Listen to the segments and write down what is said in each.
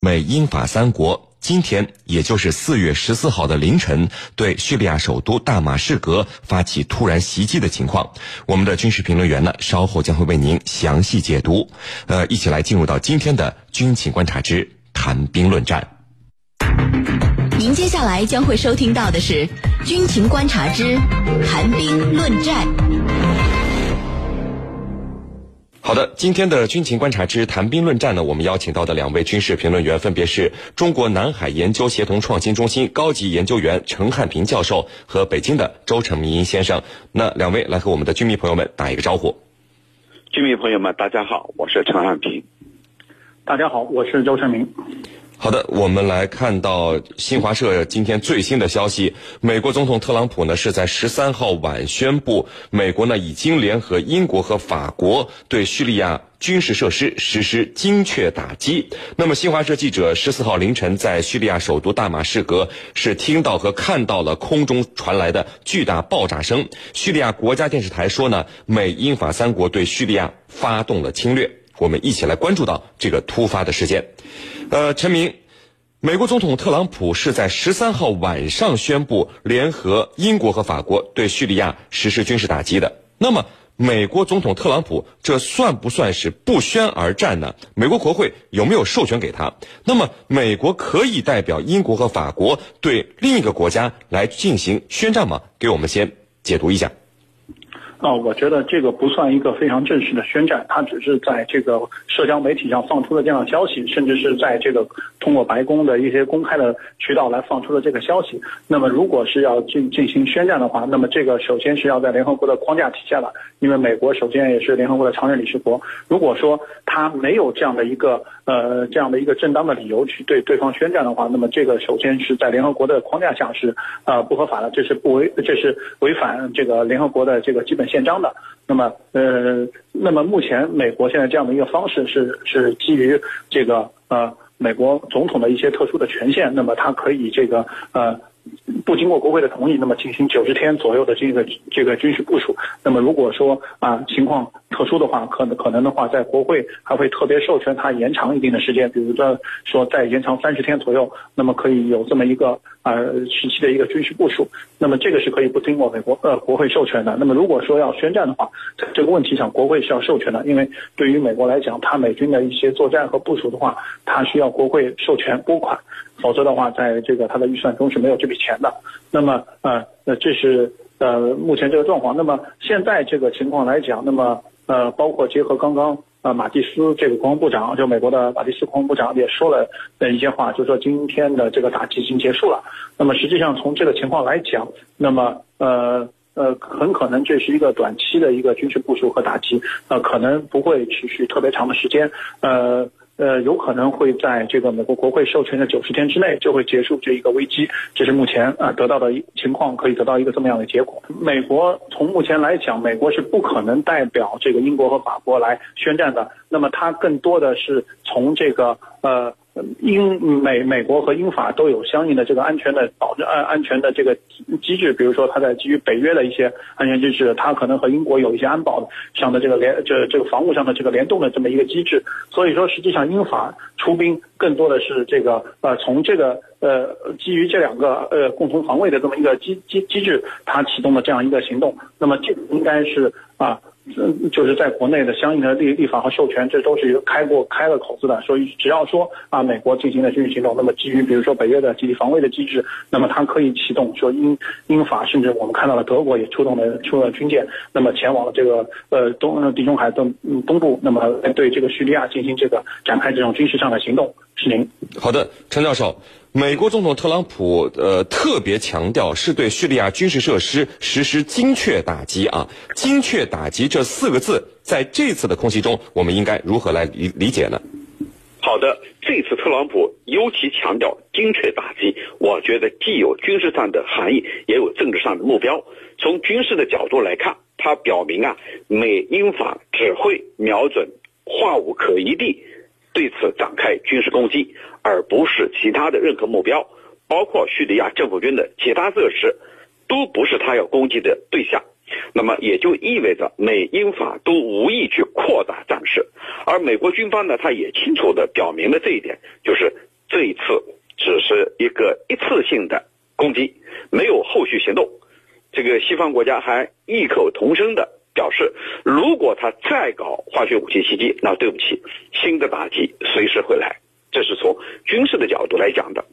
美英法三国今天，也就是四月十四号的凌晨，对叙利亚首都大马士革发起突然袭击的情况，我们的军事评论员呢，稍后将会为您详细解读。呃，一起来进入到今天的军情观察之谈兵论战。您接下来将会收听到的是军情观察之谈兵论战。好的，今天的军情观察之谈兵论战呢，我们邀请到的两位军事评论员分别是中国南海研究协同创新中心高级研究员陈汉平教授和北京的周成明先生。那两位来和我们的军迷朋友们打一个招呼。军迷朋友们，大家好，我是陈汉平。大家好，我是周成明。好的，我们来看到新华社今天最新的消息，美国总统特朗普呢是在十三号晚宣布，美国呢已经联合英国和法国对叙利亚军事设施实施精确打击。那么，新华社记者十四号凌晨在叙利亚首都大马士革是听到和看到了空中传来的巨大爆炸声。叙利亚国家电视台说呢，美英法三国对叙利亚发动了侵略。我们一起来关注到这个突发的事件。呃，陈明，美国总统特朗普是在十三号晚上宣布联合英国和法国对叙利亚实施军事打击的。那么，美国总统特朗普这算不算是不宣而战呢？美国国会有没有授权给他？那么，美国可以代表英国和法国对另一个国家来进行宣战吗？给我们先解读一下。啊，我觉得这个不算一个非常正式的宣战，他只是在这个社交媒体上放出了这样的消息，甚至是在这个通过白宫的一些公开的渠道来放出的这个消息。那么，如果是要进进行宣战的话，那么这个首先是要在联合国的框架体下的，因为美国首先也是联合国的常任理事国。如果说他没有这样的一个呃这样的一个正当的理由去对对方宣战的话，那么这个首先是在联合国的框架下是呃不合法的，这是不违这是违反这个联合国的这个基本。宪章的，那么呃，那么目前美国现在这样的一个方式是是基于这个呃美国总统的一些特殊的权限，那么他可以这个呃。不经过国会的同意，那么进行九十天左右的这个这个军事部署。那么如果说啊情况特殊的话，可能可能的话，在国会还会特别授权他延长一定的时间，比如说说再延长三十天左右，那么可以有这么一个呃时期的一个军事部署。那么这个是可以不经过美国呃国会授权的。那么如果说要宣战的话，在这个问题上，国会是要授权的，因为对于美国来讲，他美军的一些作战和部署的话，他需要国会授权拨款。否则的话，在这个他的预算中是没有这笔钱的。那么，呃，那这是呃目前这个状况。那么现在这个情况来讲，那么呃，包括结合刚刚呃马蒂斯这个国防部长，就美国的马蒂斯国防部长也说了的一些话，就说今天的这个打击已经结束了。那么实际上从这个情况来讲，那么呃呃，很可能这是一个短期的一个军事部署和打击，呃，可能不会持续特别长的时间，呃。呃，有可能会在这个美国国会授权的九十天之内就会结束这一个危机，这是目前啊得到的情况，可以得到一个这么样的结果。美国从目前来讲，美国是不可能代表这个英国和法国来宣战的，那么它更多的是从这个呃。英美美国和英法都有相应的这个安全的保证安安全的这个机制，比如说它在基于北约的一些安全机制，它可能和英国有一些安保上的这个联这这个防务上的这个联动的这么一个机制。所以说，实际上英法出兵更多的是这个呃从这个呃基于这两个呃共同防卫的这么一个机机机制，它启动的这样一个行动。那么这应该是啊。嗯，就是在国内的相应的立立法和授权，这都是一个开过开了口子的。所以只要说啊，美国进行了军事行动，那么基于比如说北约的集体防卫的机制，那么它可以启动说英英法，甚至我们看到了德国也出动了出了军舰，那么前往了这个呃东地中海东东部，那么对这个叙利亚进行这个展开这种军事上的行动。是您好的，陈教授。美国总统特朗普呃特别强调是对叙利亚军事设施实施精确打击啊，精确打击这四个字在这次的空袭中，我们应该如何来理理解呢？好的，这次特朗普尤其强调精确打击，我觉得既有军事上的含义，也有政治上的目标。从军事的角度来看，它表明啊，美英法只会瞄准化武可疑地。对此展开军事攻击，而不是其他的任何目标，包括叙利亚政府军的其他设施，都不是他要攻击的对象。那么也就意味着美英法都无意去扩大战事，而美国军方呢，他也清楚地表明了这一点，就是一个一次性的攻击，没有后续行动。这个西方国家还异口同声的表示，如果他再搞化学武器袭击，那对不起，新的打击随时会来。这是从军事的角度来讲的。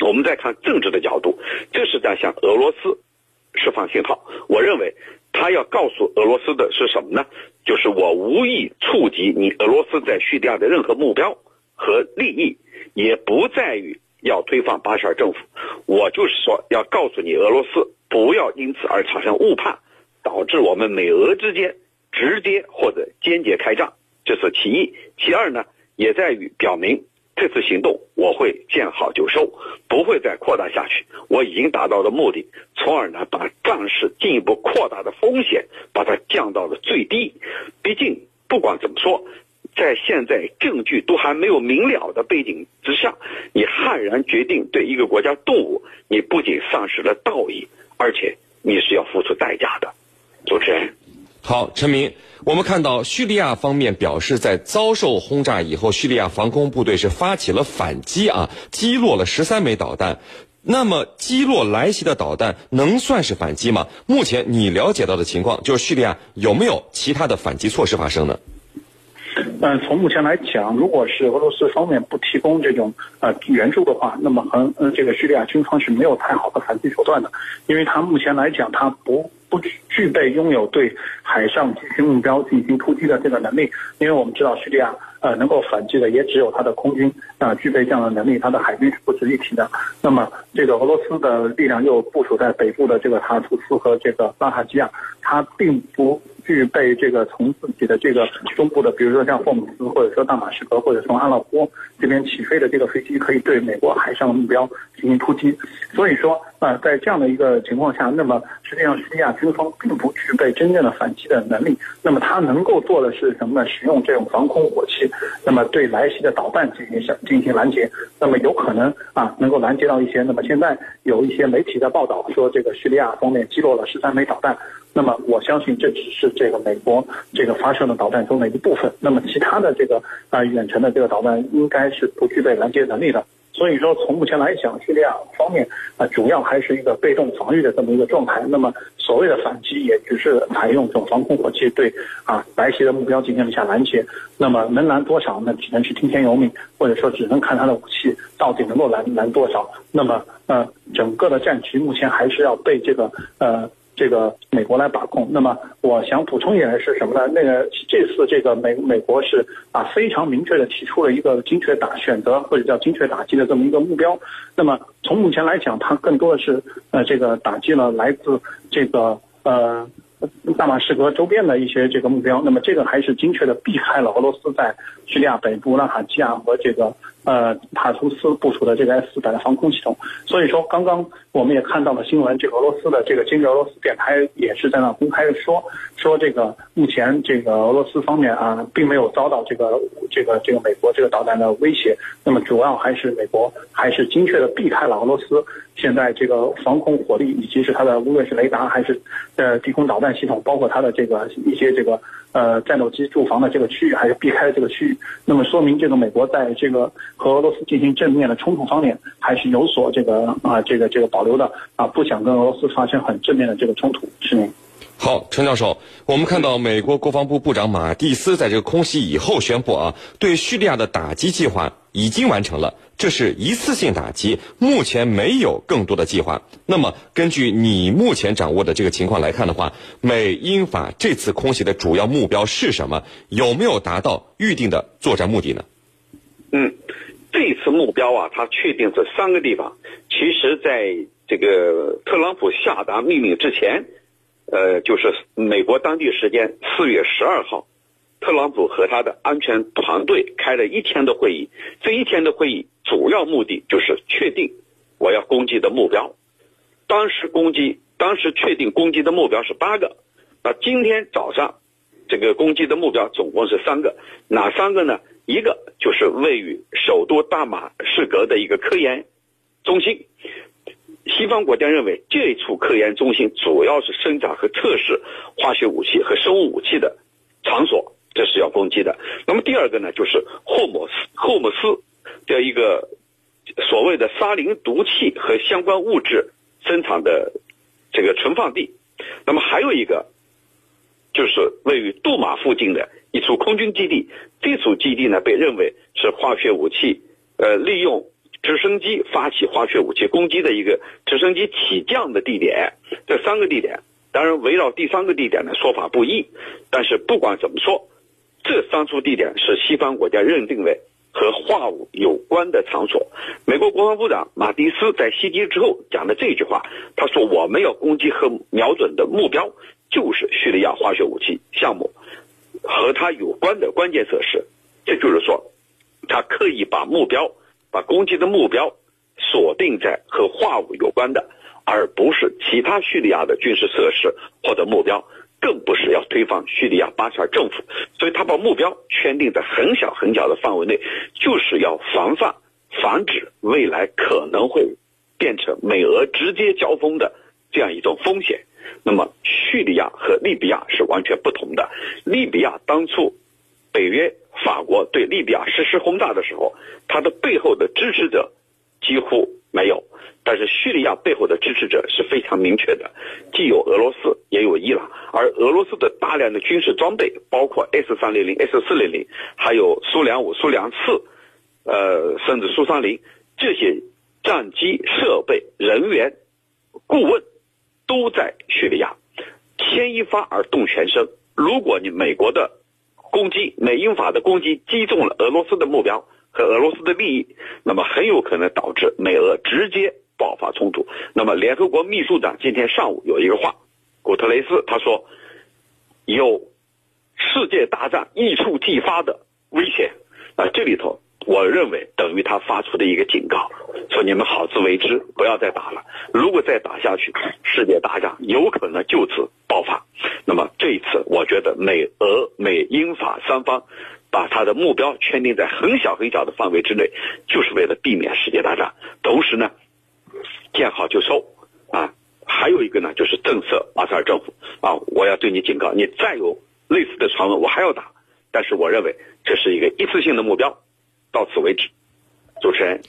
我们再看政治的角度，这是在向俄罗斯释放信号。我认为他要告诉俄罗斯的是什么呢？就是我无意触及你俄罗斯在叙利亚的任何目标和利益，也不在于要推翻巴沙尔政府。我就是说要告诉你俄罗斯，不要因此而产生误判，导致我们美俄之间直接或者间接开战。这是其一。其二呢，也在于表明。这次行动我会见好就收，不会再扩大下去。我已经达到了目的，从而呢把战事进一步扩大的风险把它降到了最低。毕竟不管怎么说，在现在证据都还没有明了的背景之下，你悍然决定对一个国家动武，你不仅丧失了道义，而且你是要付出代价的。主持人，好，陈明。我们看到叙利亚方面表示，在遭受轰炸以后，叙利亚防空部队是发起了反击啊，击落了十三枚导弹。那么，击落来袭的导弹能算是反击吗？目前你了解到的情况，就是叙利亚有没有其他的反击措施发生呢？嗯，从目前来讲，如果是俄罗斯方面不提供这种呃援助的话，那么很呃这个叙利亚军方是没有太好的反击手段的，因为他目前来讲，他不。不具备拥有对海上进行目标进行突击的这个能力，因为我们知道叙利亚呃能够反击的也只有它的空军啊具备这样的能力，它的海军是不值一提的。那么这个俄罗斯的力量又部署在北部的这个塔图斯和这个拉塔基亚，它并不。具备这个从自己的这个中部的，比如说像霍姆斯，或者说大马士革，或者从阿勒颇这边起飞的这个飞机，可以对美国海上的目标进行突击。所以说，啊，在这样的一个情况下，那么实际上叙利亚军方并不具备真正的反击的能力。那么他能够做的是什么呢？使用这种防空火器，那么对来袭的导弹进行向进行拦截。那么有可能啊，能够拦截到一些。那么现在有一些媒体的报道说，这个叙利亚方面击落了十三枚导弹。那么我相信这只是这个美国这个发射的导弹中的一部分。那么其他的这个啊远程的这个导弹应该是不具备拦截能力的。所以说从目前来讲，叙利亚方面啊主要还是一个被动防御的这么一个状态。那么所谓的反击也只是采用这种防空火器对啊来袭的目标进行了一下拦截。那么能拦多少，那只能是听天由命，或者说只能看他的武器到底能够拦拦多少。那么呃整个的战局目前还是要被这个呃。这个美国来把控，那么我想补充一点是什么呢？那个这次这个美美国是啊非常明确的提出了一个精确打选择或者叫精确打击的这么一个目标。那么从目前来讲，它更多的是呃这个打击了来自这个呃。大马士革周边的一些这个目标，那么这个还是精确的避开了俄罗斯在叙利亚北部拉塔基亚和这个呃塔图斯部署的这个 S 四百的防空系统。所以说，刚刚我们也看到了新闻，这个俄罗斯的这个今日俄罗斯电台也是在那公开的说说这个目前这个俄罗斯方面啊，并没有遭到这个这个这个美国这个导弹的威胁。那么主要还是美国还是精确的避开了俄罗斯现在这个防空火力以及是它的无论是雷达还是呃低空导弹。系统包括它的这个一些这个呃战斗机驻防的这个区域，还是避开了这个区域，那么说明这个美国在这个和俄罗斯进行正面的冲突方面，还是有所这个啊这个这个保留的啊，不想跟俄罗斯发生很正面的这个冲突，是吗？好，陈教授，我们看到美国国防部部长马蒂斯在这个空袭以后宣布啊，对叙利亚的打击计划已经完成了，这是一次性打击，目前没有更多的计划。那么，根据你目前掌握的这个情况来看的话，美英法这次空袭的主要目标是什么？有没有达到预定的作战目的呢？嗯，这次目标啊，它确定是三个地方。其实，在这个特朗普下达命令之前。呃，就是美国当地时间四月十二号，特朗普和他的安全团队开了一天的会议。这一天的会议主要目的就是确定我要攻击的目标。当时攻击，当时确定攻击的目标是八个。那今天早上，这个攻击的目标总共是三个。哪三个呢？一个就是位于首都大马士革的一个科研中心。西方国家认为这一处科研中心主要是生产和测试化学武器和生物武器的场所，这是要攻击的。那么第二个呢，就是霍姆斯霍姆斯的一个所谓的沙林毒气和相关物质生产的这个存放地。那么还有一个，就是位于杜马附近的一处空军基地。这处基地呢，被认为是化学武器，呃，利用直升机发起化学武器攻击的一个直升机起降的地点。这三个地点，当然围绕第三个地点的说法不一，但是不管怎么说，这三处地点是西方国家认定为。和化武有关的场所，美国国防部长马蒂斯在袭击之后讲的这句话，他说：“我们要攻击和瞄准的目标就是叙利亚化学武器项目和它有关的关键设施。”这就是说，他刻意把目标、把攻击的目标锁定在和化武有关的，而不是其他叙利亚的军事设施或者目标。更不是要推翻叙利亚巴沙尔政府，所以他把目标圈定在很小很小的范围内，就是要防范、防止未来可能会变成美俄直接交锋的这样一种风险。那么，叙利亚和利比亚是完全不同的。利比亚当初北约、法国对利比亚实施轰炸的时候，它的背后的支持者几乎没有。但是叙利亚背后的支持者是非常明确的，既有俄罗斯，也有伊朗。而俄罗斯的大量的军事装备，包括 S 三零零、S 四零零，还有苏两五、苏两四，呃，甚至苏三零这些战机设备、人员、顾问，都在叙利亚。牵一发而动全身。如果你美国的攻击、美英法的攻击击中了俄罗斯的目标和俄罗斯的利益，那么很有可能导致美俄直接。爆发冲突，那么联合国秘书长今天上午有一个话，古特雷斯他说，有世界大战一触即发的危险啊，这里头我认为等于他发出的一个警告，说你们好自为之，不要再打了。如果再打下去，世界大战有可能就此爆发。那么这一次，我觉得美俄美英法三方把他的目标圈定在很小很小的范围之内，就是为了避免世界大战，同时呢。见好就收，啊，还有一个呢，就是震慑巴沙尔政府啊！我要对你警告，你再有类似的传闻，我还要打。但是我认为这是一个一次性的目标，到此为止。主持人。